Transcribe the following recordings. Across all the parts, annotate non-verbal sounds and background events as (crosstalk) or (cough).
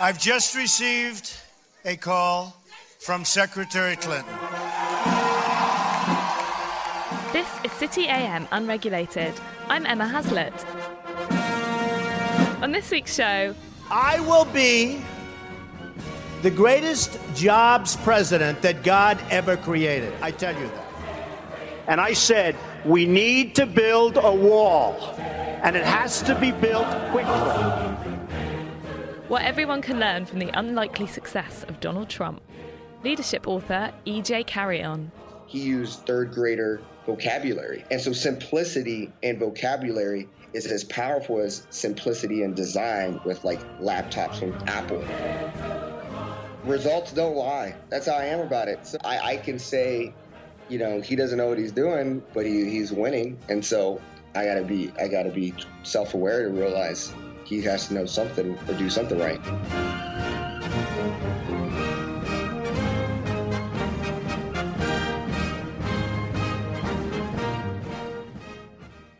I've just received a call from Secretary Clinton. This is City AM Unregulated. I'm Emma Haslett. On this week's show, I will be the greatest jobs president that God ever created. I tell you that. And I said, we need to build a wall, and it has to be built quickly. What everyone can learn from the unlikely success of Donald Trump. Leadership author E.J. Carrion. he used third grader vocabulary. And so simplicity in vocabulary is as powerful as simplicity in design with like laptops from Apple. Results don't lie. That's how I am about it. So I, I can say, you know, he doesn't know what he's doing, but he, he's winning. And so I gotta be I gotta be self-aware to realize he has to know something or do something right.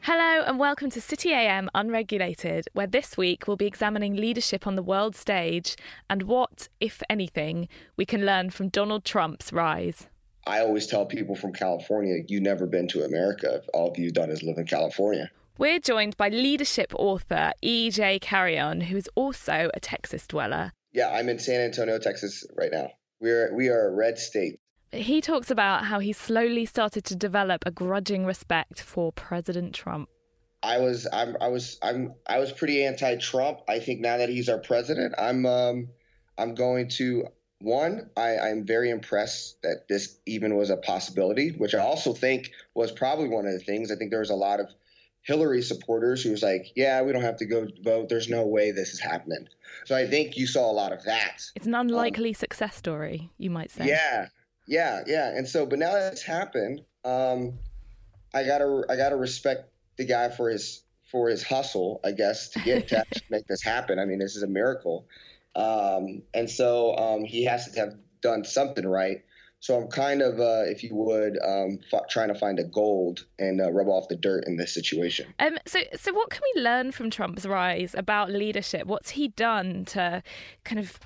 Hello and welcome to City AM Unregulated, where this week we'll be examining leadership on the world stage and what, if anything, we can learn from Donald Trump's rise. I always tell people from California, you've never been to America. All you've done is live in California. We're joined by leadership author E.J. Carrion, who is also a Texas dweller. Yeah, I'm in San Antonio, Texas right now. We're we are a red state. He talks about how he slowly started to develop a grudging respect for President Trump. I was I'm I was I'm I was pretty anti-Trump. I think now that he's our president, I'm um I'm going to one, I, I'm very impressed that this even was a possibility, which I also think was probably one of the things. I think there was a lot of Hillary supporters who was like, yeah, we don't have to go vote. There's no way this is happening. So I think you saw a lot of that. It's an unlikely success story, you might say. Yeah, yeah, yeah. And so, but now that it's happened, um, I gotta, I gotta respect the guy for his for his hustle, I guess, to get to (laughs) make this happen. I mean, this is a miracle, um, and so um, he has to have done something right. So I'm kind of, uh, if you would, um, f- trying to find a gold and uh, rub off the dirt in this situation. Um, so, so what can we learn from Trump's rise about leadership? What's he done to kind of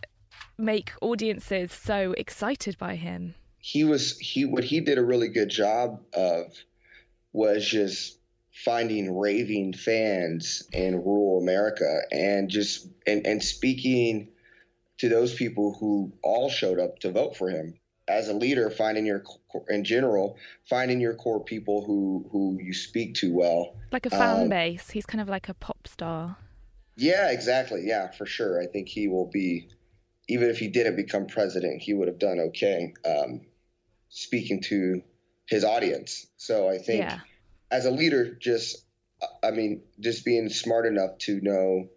make audiences so excited by him? he was he what he did a really good job of was just finding raving fans in rural America and just and, and speaking to those people who all showed up to vote for him as a leader finding your in general finding your core people who who you speak to well Like a fan Um, base. He's kind of like a pop star. yeah exactly yeah for sure i think he will be even if he didn't become president he would have done okay um, speaking to his audience so i think Yeah. as a leader, just I mean, just being smart enough to know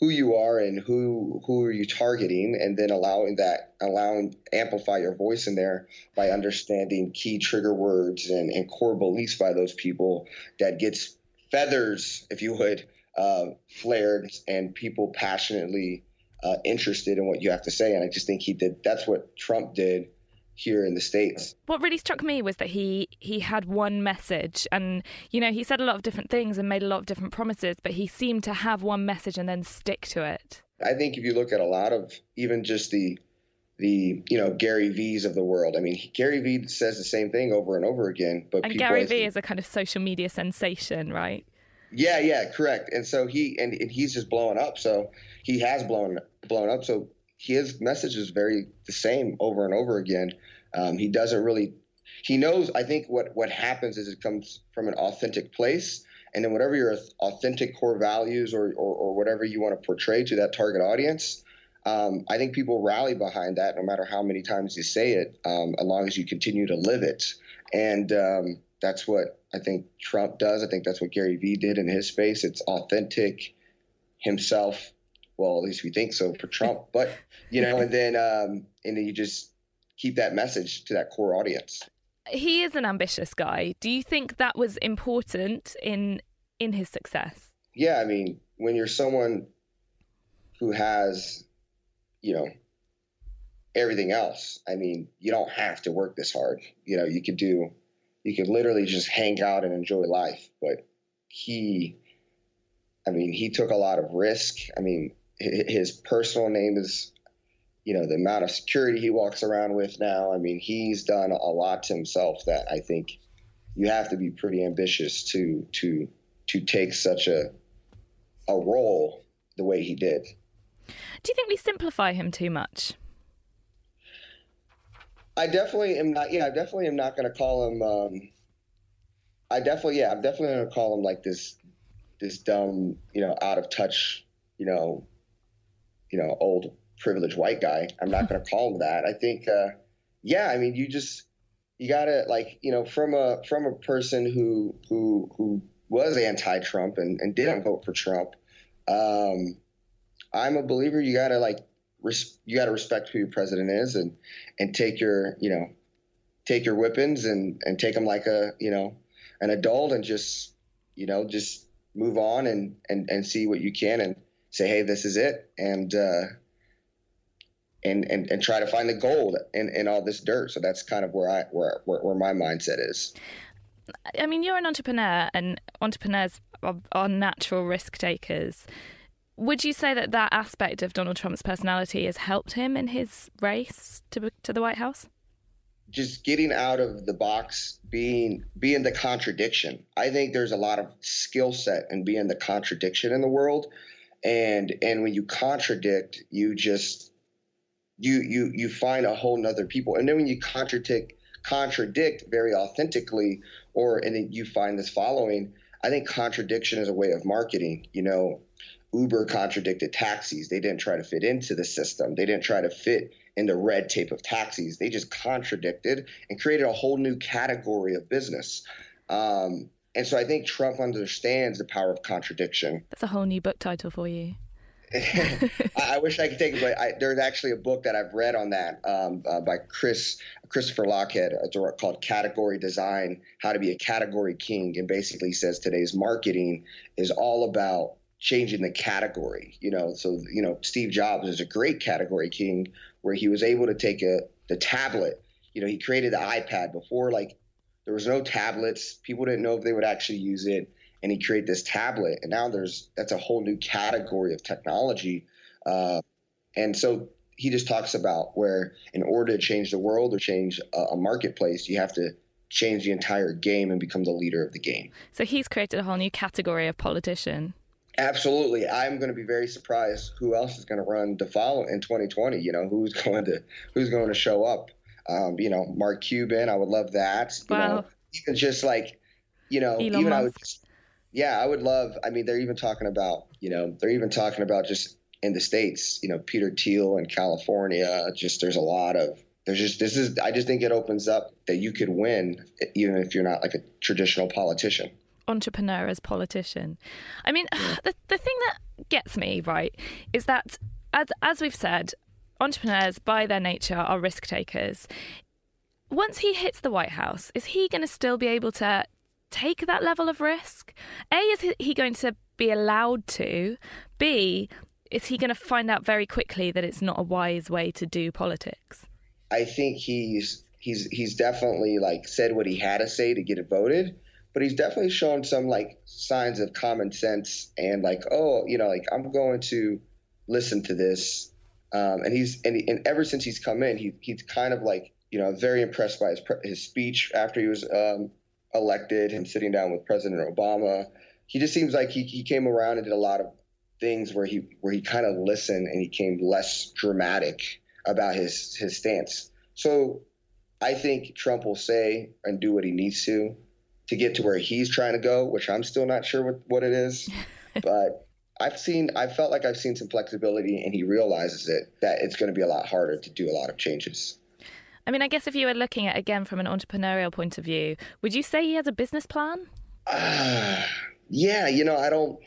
who you are and who who are you targeting, and then allowing that allowing amplify your voice in there by understanding key trigger words and, and core beliefs by those people that gets feathers, if you would, uh, flared and people passionately uh, interested in what you have to say. And I just think he did. That's what Trump did here in the states. What really struck me was that he he had one message, and you know he said a lot of different things and made a lot of different promises, but he seemed to have one message and then stick to it. I think if you look at a lot of even just the the you know Gary Vee's of the world, I mean Gary Vee says the same thing over and over again. But And Gary think- is a kind of social media sensation, right? yeah, yeah, correct. And so he and, and he's just blowing up. So he has blown blown up. So his message is very the same over and over again. Um, he doesn't really. He knows. I think what what happens is it comes from an authentic place, and then whatever your authentic core values or or, or whatever you want to portray to that target audience. Um, I think people rally behind that no matter how many times you say it, um, as long as you continue to live it. And um, that's what I think Trump does. I think that's what Gary Vee did in his space. It's authentic himself. Well, at least we think so for Trump. (laughs) But you know, and then um, and then you just keep that message to that core audience. He is an ambitious guy. Do you think that was important in in his success? Yeah, I mean, when you're someone who has, you know, everything else, I mean, you don't have to work this hard. You know, you could do, you could literally just hang out and enjoy life. But he, I mean, he took a lot of risk. I mean, his personal name is you know the amount of security he walks around with now. I mean he's done a lot to himself that i think you have to be pretty ambitious to to to take such a a role the way he did. Do you think we simplify him too much? I definitely am not yeah i definitely am not going to call him um i definitely yeah i'm definitely going to call him like this this dumb you know out of touch you know you know old privileged white guy. I'm not (laughs) going to call him that. I think, uh, yeah, I mean, you just you gotta like you know from a from a person who who who was anti-Trump and, and didn't vote for Trump. Um, I'm a believer. You gotta like res- you gotta respect who your president is and and take your you know take your whippings and and take them like a you know an adult and just you know just move on and and and see what you can and say hey this is it and uh, and, and, and try to find the gold in, in all this dirt. So that's kind of where I where, where, where my mindset is. I mean, you're an entrepreneur, and entrepreneurs are, are natural risk takers. Would you say that that aspect of Donald Trump's personality has helped him in his race to to the White House? Just getting out of the box, being being the contradiction. I think there's a lot of skill set in being the contradiction in the world, and and when you contradict, you just you you you find a whole nother people. And then when you contradict contradict very authentically or and then you find this following i think contradiction is a way of marketing you know. Uber contradicted taxis. They didn't try to fit into the system. They didn't try to fit in the red tape of taxis. They just contradicted and created a whole new category of business. Um, and so i think trump understands the power of contradiction that's a whole new book title for you (laughs) (laughs) I wish I could take it, but I, there's actually a book that I've read on that um, uh, by Chris Christopher Lochhead. It's called Category Design: How to Be a Category King, and basically says today's marketing is all about changing the category. You know, so you know Steve Jobs is a great category king, where he was able to take a the tablet. You know, he created the iPad before like there was no tablets. People didn't know if they would actually use it and he created this tablet and now there's that's a whole new category of technology uh, and so he just talks about where in order to change the world or change a, a marketplace you have to change the entire game and become the leader of the game so he's created a whole new category of politician Absolutely. I'm going to be very surprised who else is going to run to follow in 2020. You know, who's (laughs) going to who's going to show up. Um, you know, Mark Cuban. I would love that. You wow. know, even just like, you know, Elon even Musk. I would just, yeah, I would love. I mean, they're even talking about, you know, they're even talking about just in the states, you know, Peter Thiel in California. Just there's a lot of there's just this is. I just think it opens up that you could win even if you're not like a traditional politician. Entrepreneur as politician. I mean, yeah. (sighs) the the thing that gets me right is that as as we've said, entrepreneurs by their nature are risk takers. Once he hits the White House, is he going to still be able to take that level of risk? A, is he going to be allowed to? B, is he going to find out very quickly that it's not a wise way to do politics? I think he's he's he's definitely like said what he had to say to get it voted, but he's definitely shown some like signs of common sense and like oh you know like I'm going to listen to this, um, and he's and, and ever since he's come in he he's kind of like you know very impressed by his his speech after he was um, elected, him sitting down with President Obama. He just seems like he, he came around and did a lot of things where he where he kind of listened and he came less dramatic about his his stance. So I think Trump will say and do what he needs to to get to where he's trying to go, which I'm still not sure what, what it is. (laughs) but I've seen I felt like I've seen some flexibility and he realizes it that it's going to be a lot harder to do a lot of changes. I mean, I guess if you were looking at again from an entrepreneurial point of view, would you say he has a business plan? Uh, (sighs) yeah, you know, I don't.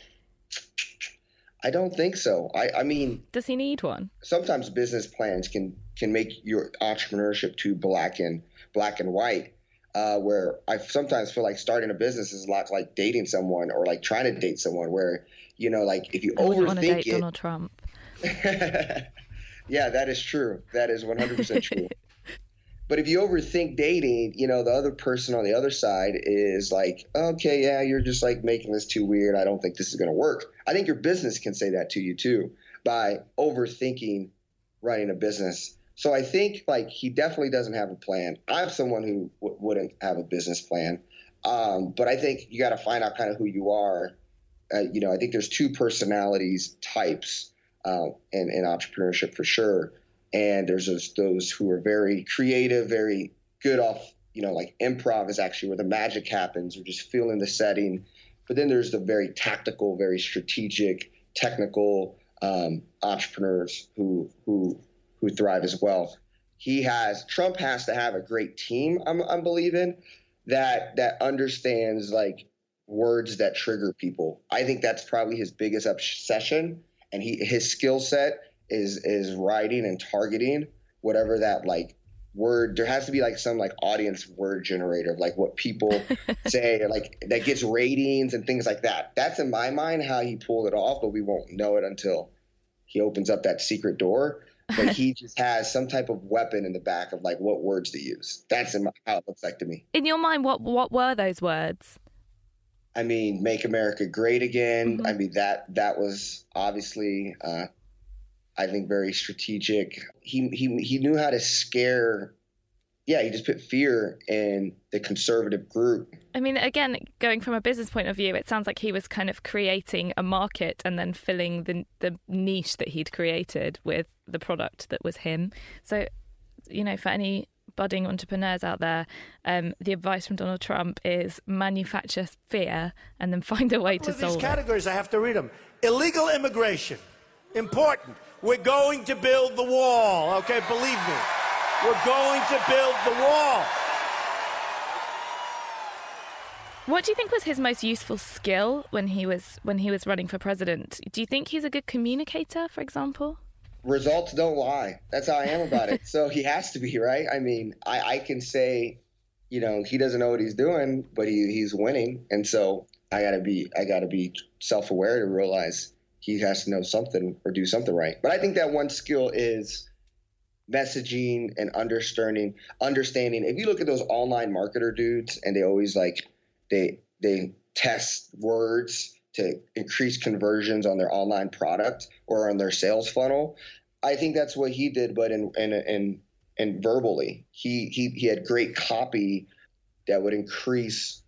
I don't think so. I, I mean, does he need one? Sometimes business plans can can make your entrepreneurship too black and black and white. Uh, where I sometimes feel like starting a business is a lot like dating someone or like trying to date someone. Where you know, like if you I overthink want to date it, Donald Trump. (laughs) yeah, that is true. That is one hundred percent true. (laughs) But if you overthink dating, you know, the other person on the other side is like, okay, yeah, you're just like making this too weird. I don't think this is going to work. I think your business can say that to you too. by overthinking running a business. So I think like he definitely doesn't have a plan. I'm someone who w- wouldn't have a business plan, um, but I think you got to find out kind of who you are. Uh, you know, I think there's two personalities types uh, in, in entrepreneurship for sure, and there's those, those who are very creative, very good off. You know, like improv is actually where the magic happens, or just feeling the setting. But then there's the very tactical, very strategic, technical um, entrepreneurs who who who thrive as well. He has Trump has to have a great team. I'm, I'm believing that that understands like words that trigger people. I think that's probably his biggest obsession, and he his skill set is is writing and targeting whatever that like word there has to be like some like audience word generator like what people (laughs) say or like that gets ratings and things like that. That's in my mind how he pulled it off but we won't know it until he opens up that secret door. But he (laughs) just has some type of weapon in the back of like what words to use. That's in my, how it looks like to me. In your mind what what were those words i mean make america great again mm-hmm. i mean that that was obviously uh, I think very strategic. He he he knew how to scare. Yeah, he just put fear in the conservative group. I mean, again, going from a business point of view, it sounds like he was kind of creating a market and then filling the the niche that he'd created with the product that was him. So, you know, for any budding entrepreneurs out there, um, the advice from Donald Trump is manufacture fear and then (laughs) find a way to solve it. these categories. I have to read them. Illegal immigration, important. We're going to build the wall. Okay, believe me. We're going to build the wall. What do you think was his most useful skill when he was when he was running for president? Do you think he's a good communicator, for example? Results don't lie. That's how I am about it. (laughs) so he has to be, right? I mean, I, I can say, you know, he doesn't know what he's doing, but he, he's winning. And so I gotta be I gotta be self aware to realize he has to know something or do something right. But I think that one skill is messaging and understanding understanding if you look at those online marketer dudes and they always like they they test words to increase conversions on their online product or on their sales funnel i think that's what he did but in in in, in verbally he, he he had great copy that would increase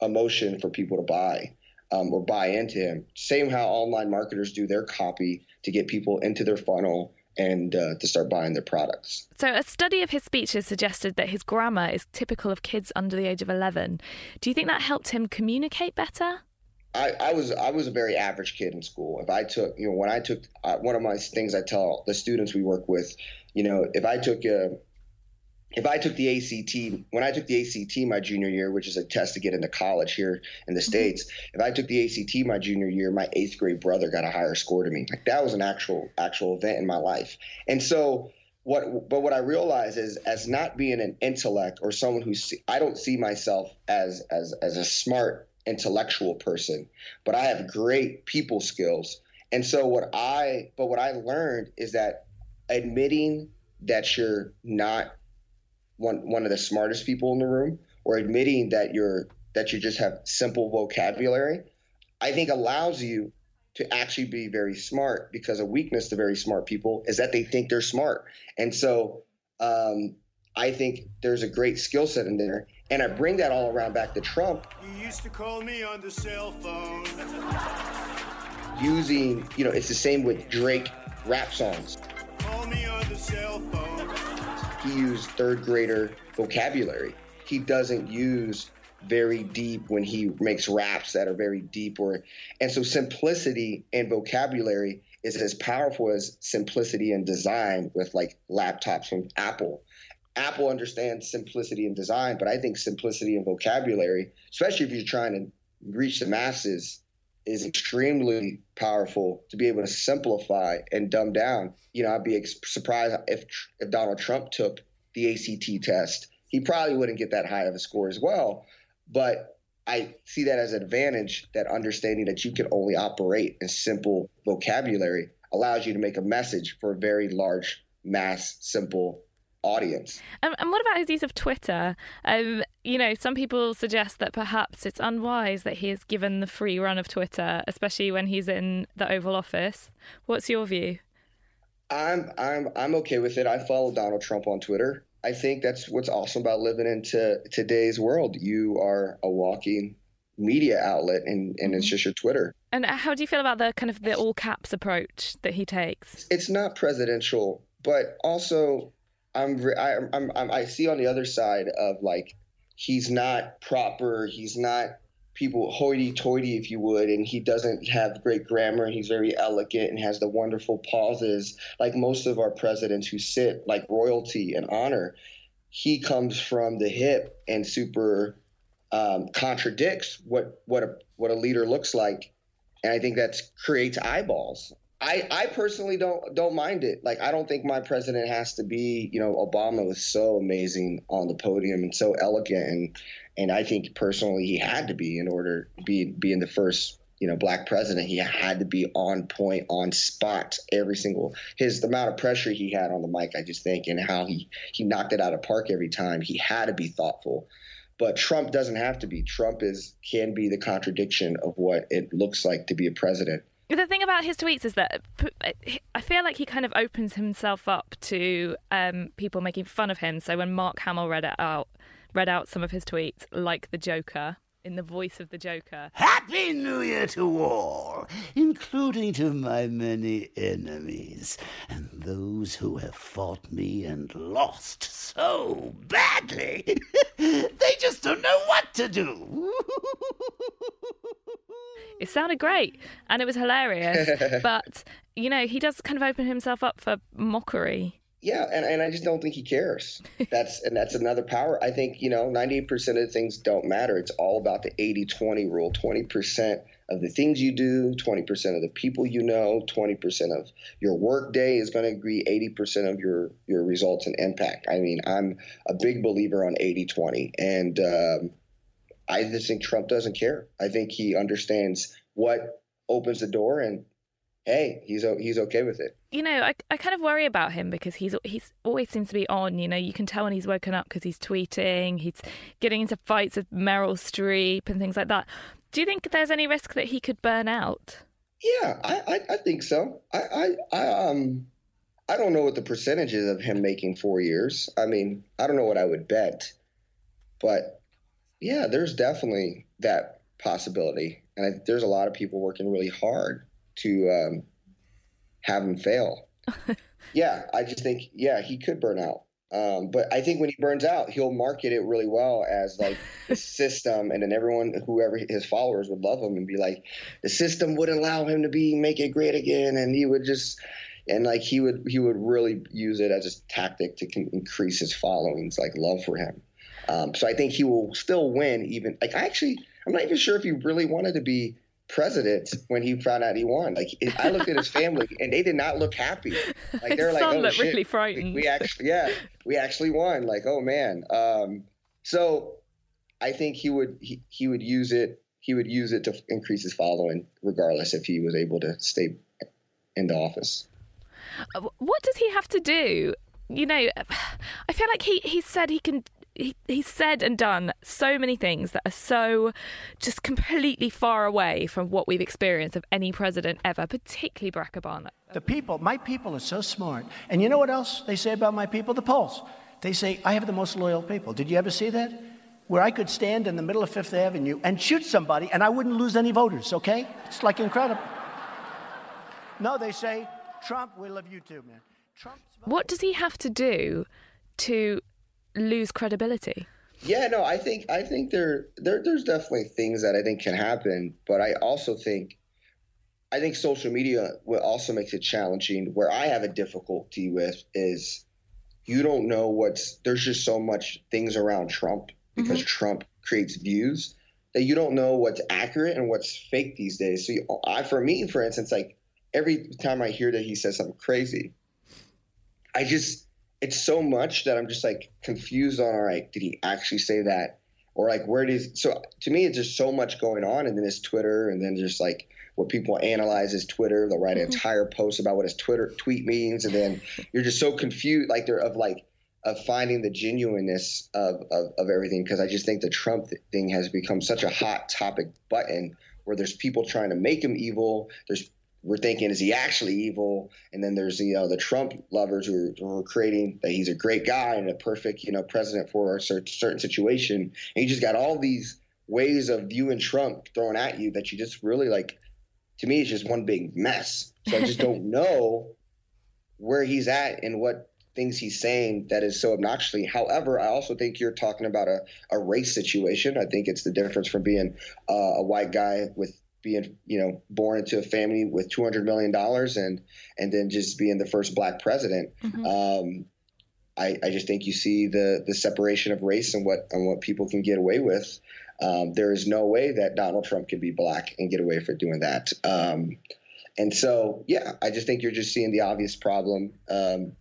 emotion for people to buy um, or buy into him. Same how online marketers do their copy to get people into their funnel and uh, to start buying their products. So, a study of his speeches suggested that his grammar is typical of kids under the age of 11. Do you think that helped him communicate better? I, I was I was a very average kid in school. If I took, you know, when I took uh, one of my things I tell the students we work with, you know, if I took a if I took the ACT, when I took the ACT my junior year, which is a test to get into college here in the mm-hmm. States, if I took the ACT my junior year, my eighth grade brother got a higher score to me. Like that was an actual, actual event in my life. And so what, but what I realize is as not being an intellect or someone who see, I don't see myself as, as, as a smart intellectual person, but I have great people skills. And so what I, but what I learned is that admitting that you're not one one of the smartest people in the room or admitting that you're that you just have simple vocabulary i think allows you to actually be very smart because a weakness to very smart people is that they think they're smart and so um, i think there's a great skill set in there and i bring that all around back to trump you used to call me on the cell phone (laughs) using you know it's the same with drake rap songs call me on the cell phone he used third grader vocabulary. He doesn't use very deep when he makes raps that are very deep or and so simplicity and vocabulary is as powerful as simplicity and design with like laptops from Apple. Apple understands simplicity and design, but I think simplicity and vocabulary, especially if you're trying to reach the masses, is extremely powerful to be able to simplify and dumb down. You know, I'd be surprised if if Donald Trump took the ACT test. He probably wouldn't get that high of a score as well. But I see that as an advantage that understanding that you can only operate in simple vocabulary allows you to make a message for a very large mass simple audience. And, and, what about his use of Twitter? Um, you know, some people suggest that perhaps it's unwise that he is given the free run of Twitter, especially when he's in the Oval Office. What's your view? I'm I'm I'm okay with it. I follow Donald Trump on Twitter. I think that's what's awesome about living into today's world. You are a walking media outlet and, and it's mm-hmm. just your Twitter. And how do you feel about the kind of the all caps approach that he takes? It's not presidential, but also I'm I, I'm, I'm I see on the other side of like he's not proper, he's not people hoity-toity, if you would, and he doesn't have great grammar, and he's very elegant and has the wonderful pauses like most of our presidents who sit like royalty and honor. He comes from the hip and super um, contradicts what what a what a leader looks like, and I think that creates eyeballs. I, I personally don't don't mind it. Like I don't think my president has to be. You know, Obama was so amazing on the podium and so elegant, and and I think personally he had to be in order be being the first you know black president. He had to be on point, on spot, every single his the amount of pressure he had on the mic. I just think and how he he knocked it out of park every time. He had to be thoughtful. But Trump doesn't have to be. Trump is can be the contradiction of what it looks like to be a president the thing about his tweets is that I feel like he kind of opens himself up to um, people making fun of him. So when Mark Hamill read out, read out some of his tweets, like the Joker, in the voice of the Joker. Happy New Year to all, including to my many enemies, and those who have fought me and lost so badly. (laughs) they just don't know what to do. (laughs) It sounded great and it was hilarious, (laughs) but you know, he does kind of open himself up for mockery. Yeah, and, and I just don't think he cares. That's and that's another power. I think, you know, 98% of the things don't matter. It's all about the 80-20 rule. 20% of the things you do, 20% of the people you know, 20% of your work day is going to agree 80% of your your results and impact. I mean, I'm a big believer on 80-20 and um, I just think Trump doesn't care. I think he understands what opens the door, and hey, he's he's okay with it. You know, I, I kind of worry about him because he's he's always seems to be on. You know, you can tell when he's woken up because he's tweeting, he's getting into fights with Meryl Streep and things like that. Do you think there's any risk that he could burn out? Yeah, I I, I think so. I, I I um. I don't know what the percentage is of him making four years. I mean, I don't know what I would bet, but yeah, there's definitely that possibility, and I, there's a lot of people working really hard to um, have him fail. (laughs) yeah, I just think yeah he could burn out. Um, but I think when he burns out, he'll market it really well as like the system, and then everyone, whoever his followers, would love him and be like, the system wouldn't allow him to be make it great again, and he would just, and like he would he would really use it as a tactic to increase his followings, like love for him. Um, so I think he will still win. Even like I actually, I'm not even sure if he really wanted to be president when he found out he won. Like I looked at his family (laughs) and they did not look happy. Like they're like, oh shit, really frightened. We, actually, yeah, we actually won. Like oh man. Um, so I think he would he, he would use it. He would use it to increase his following, regardless if he was able to stay in the office. Uh, what does he have to do? You know, (sighs) I feel like he he said he can he, he's said and done so many things that are so just completely far away from what we've experienced of any president ever, particularly Barack Obama. The people, my people are so smart. And you know what else they say about my people? The polls. They say, I have the most loyal people. Did you ever see that? Where I could stand in the middle of Fifth Avenue and shoot somebody and I wouldn't lose any voters, okay? It's like incredible. No, they say, Trump, we love you too, man. Trump's what does he have to do to lose credibility? Yeah, no, I think I think there, there there's definitely things that I think can happen, but I also think I think social media also makes it challenging. Where I have a difficulty with is you don't know what's there's just so much things around Trump because mm-hmm. Trump creates views that you don't know what's accurate and what's fake these days. So you, I, for me, for instance, like every time I hear that he says something crazy, I just it's so much that I'm just like confused on all right, did he actually say that? Or like where does so to me it's just so much going on and then his Twitter and then just like what people analyze his Twitter. They'll write an mm-hmm. entire post about what his Twitter tweet means and then you're just so confused like they're of like of finding the genuineness of, of, of everything because I just think the Trump thing has become such a hot topic button where there's people trying to make him evil. There's we're thinking is he actually evil? And then there's you know the Trump lovers who are, who are creating that he's a great guy and a perfect you know president for a certain situation. And he just got all these ways of viewing Trump thrown at you that you just really like. To me, it's just one big mess. So I just don't (laughs) know where he's at and what things he's saying that is so obnoxiously. However, I also think you're talking about a, a race situation. I think it's the difference from being uh, a white guy with being you know born into a family with 200 million dollars and and then just being the first black president mm-hmm. um, I, I just think you see the the separation of race and what and what people can get away with um, there is no way that Donald Trump can be black and get away for doing that um, and so yeah I just think you're just seeing the obvious problem um,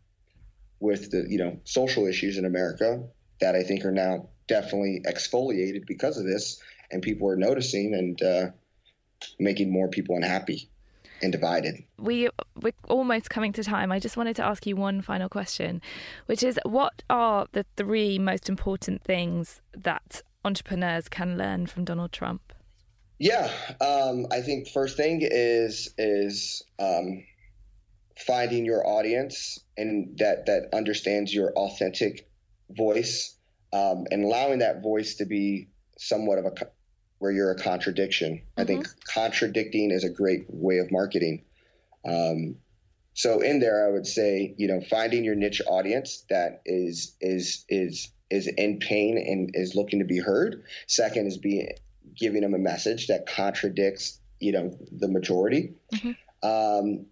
with the you know social issues in America that I think are now definitely exfoliated because of this, and people are noticing and uh, making more people unhappy and divided. We we're almost coming to time. I just wanted to ask you one final question, which is what are the three most important things that entrepreneurs can learn from Donald Trump? Yeah, um, I think first thing is is um, finding your audience and that that understands your authentic voice um, and allowing that voice to be somewhat of a where you're a contradiction. Mm-hmm. I think mm-hmm. contradicting is a great way of marketing. Um, so in there, I would say, you know, finding your niche audience that is is is is in pain and is looking to be heard. Second is being giving them a message that contradicts, you know, the majority. Mm-hmm. Um,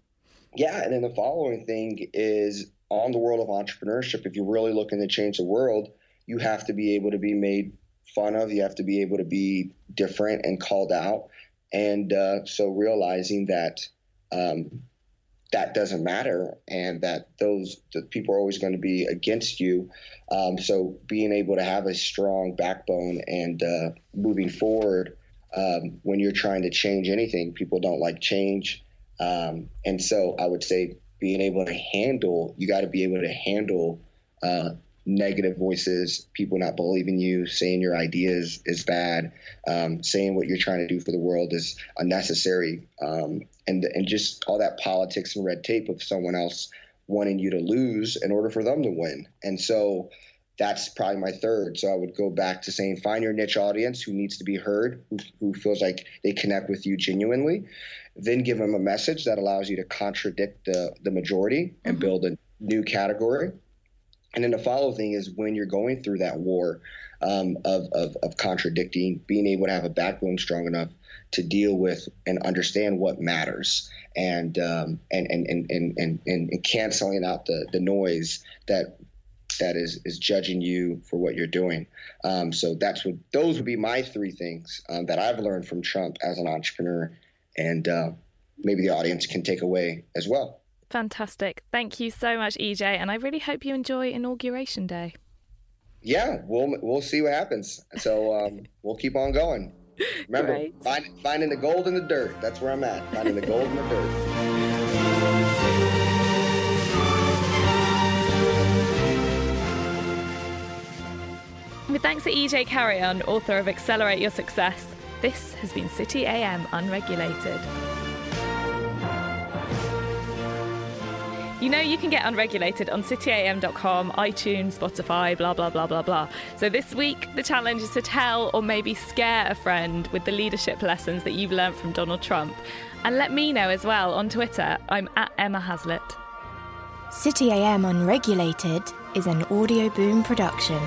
yeah, and then the following thing is on the world of entrepreneurship. If you're really looking to change the world, you have to be able to be made fun of. You have to be able to be different and called out. And uh, so realizing that um, that doesn't matter and that those people are always going to be against you. Um, so being able to have a strong backbone and uh, moving forward um, when you're trying to change anything, people don't like change. Um, and so I would say being able to handle, you got to be able to handle uh, negative voices, people not believing you, saying your ideas is bad, um, saying what you're trying to do for the world is unnecessary, um, and and just all that politics and red tape of someone else wanting you to lose in order for them to win. And so that's probably my third. So I would go back to saying find your niche audience who needs to be heard, who, who feels like they connect with you genuinely, then give them a message that allows you to contradict the, the majority and mm-hmm. build a new category. And then the follow thing is when you're going through that war um, of, of, of contradicting, being able to have a backbone strong enough to deal with and understand what matters and um, and, and, and, and, and, and canceling out the, the noise that that is is judging you for what you're doing. Um, so that's what those would be my three things um, that I've learned from Trump as an entrepreneur, and uh, maybe the audience can take away as well. Fantastic! Thank you so much, EJ, and I really hope you enjoy inauguration day. Yeah, we'll we'll see what happens. So um, (laughs) we'll keep on going. Remember, find, finding the gold in the dirt. That's where I'm at. Finding the gold in the dirt. With thanks to EJ Carrion, author of Accelerate Your Success, this has been City AM Unregulated. You know, you can get unregulated on cityam.com, iTunes, Spotify, blah, blah, blah, blah, blah. So this week, the challenge is to tell or maybe scare a friend with the leadership lessons that you've learned from Donald Trump. And let me know as well on Twitter. I'm at Emma Haslett. City AM Unregulated is an Audioboom production.